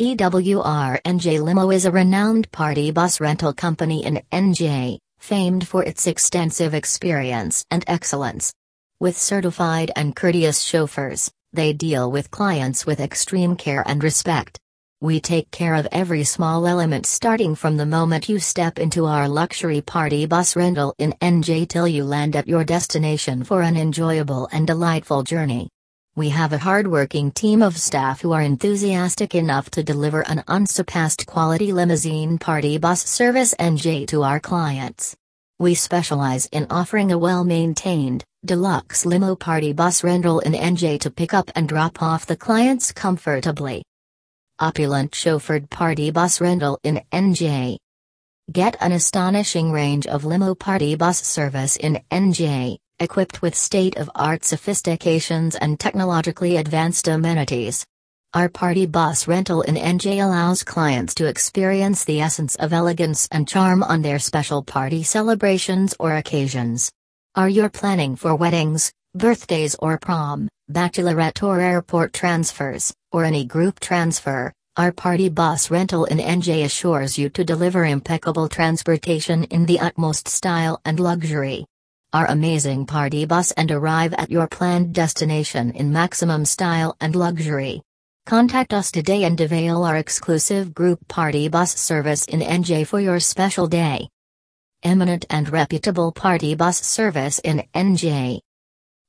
EWR NJ Limo is a renowned party bus rental company in NJ, famed for its extensive experience and excellence. With certified and courteous chauffeurs, they deal with clients with extreme care and respect. We take care of every small element starting from the moment you step into our luxury party bus rental in NJ till you land at your destination for an enjoyable and delightful journey. We have a hardworking team of staff who are enthusiastic enough to deliver an unsurpassed quality limousine party bus service NJ to our clients. We specialize in offering a well maintained, deluxe limo party bus rental in NJ to pick up and drop off the clients comfortably. Opulent chauffeured party bus rental in NJ. Get an astonishing range of limo party bus service in NJ equipped with state-of-art sophistications and technologically advanced amenities. Our party bus rental in NJ allows clients to experience the essence of elegance and charm on their special party celebrations or occasions. Are you planning for weddings, birthdays or prom, bachelorette or airport transfers, or any group transfer? Our party bus rental in NJ assures you to deliver impeccable transportation in the utmost style and luxury our amazing party bus and arrive at your planned destination in maximum style and luxury. Contact us today and avail our exclusive group party bus service in NJ for your special day. Eminent and reputable party bus service in NJ.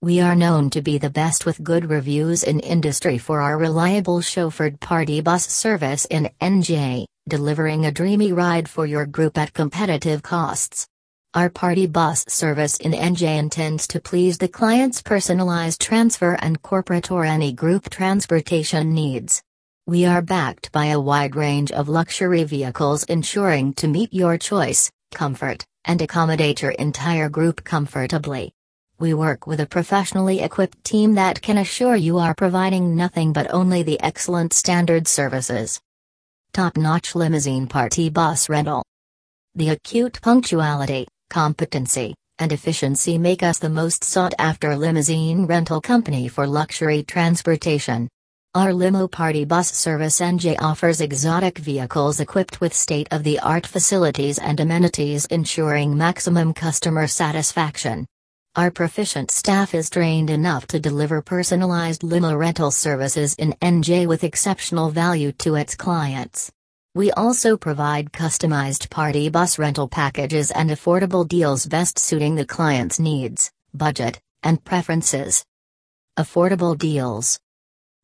We are known to be the best with good reviews in industry for our reliable chauffeured party bus service in NJ, delivering a dreamy ride for your group at competitive costs. Our party bus service in NJ intends to please the client's personalized transfer and corporate or any group transportation needs. We are backed by a wide range of luxury vehicles ensuring to meet your choice, comfort, and accommodate your entire group comfortably. We work with a professionally equipped team that can assure you are providing nothing but only the excellent standard services. Top notch limousine party bus rental. The acute punctuality, competency, and efficiency make us the most sought after limousine rental company for luxury transportation. Our limo party bus service NJ offers exotic vehicles equipped with state of the art facilities and amenities, ensuring maximum customer satisfaction. Our proficient staff is trained enough to deliver personalized limo rental services in NJ with exceptional value to its clients. We also provide customized party bus rental packages and affordable deals best suiting the client's needs, budget, and preferences. Affordable deals.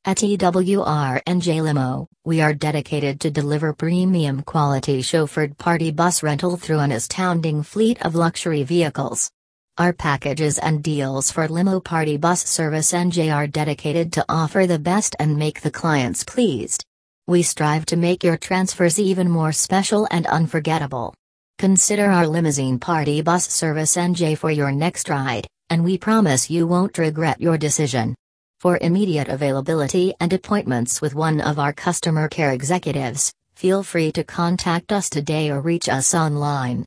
At EWR NJ Limo, we are dedicated to deliver premium quality chauffeured party bus rental through an astounding fleet of luxury vehicles. Our packages and deals for limo party bus service NJ are dedicated to offer the best and make the clients pleased. We strive to make your transfers even more special and unforgettable. Consider our limousine party bus service NJ for your next ride, and we promise you won't regret your decision. For immediate availability and appointments with one of our customer care executives, feel free to contact us today or reach us online.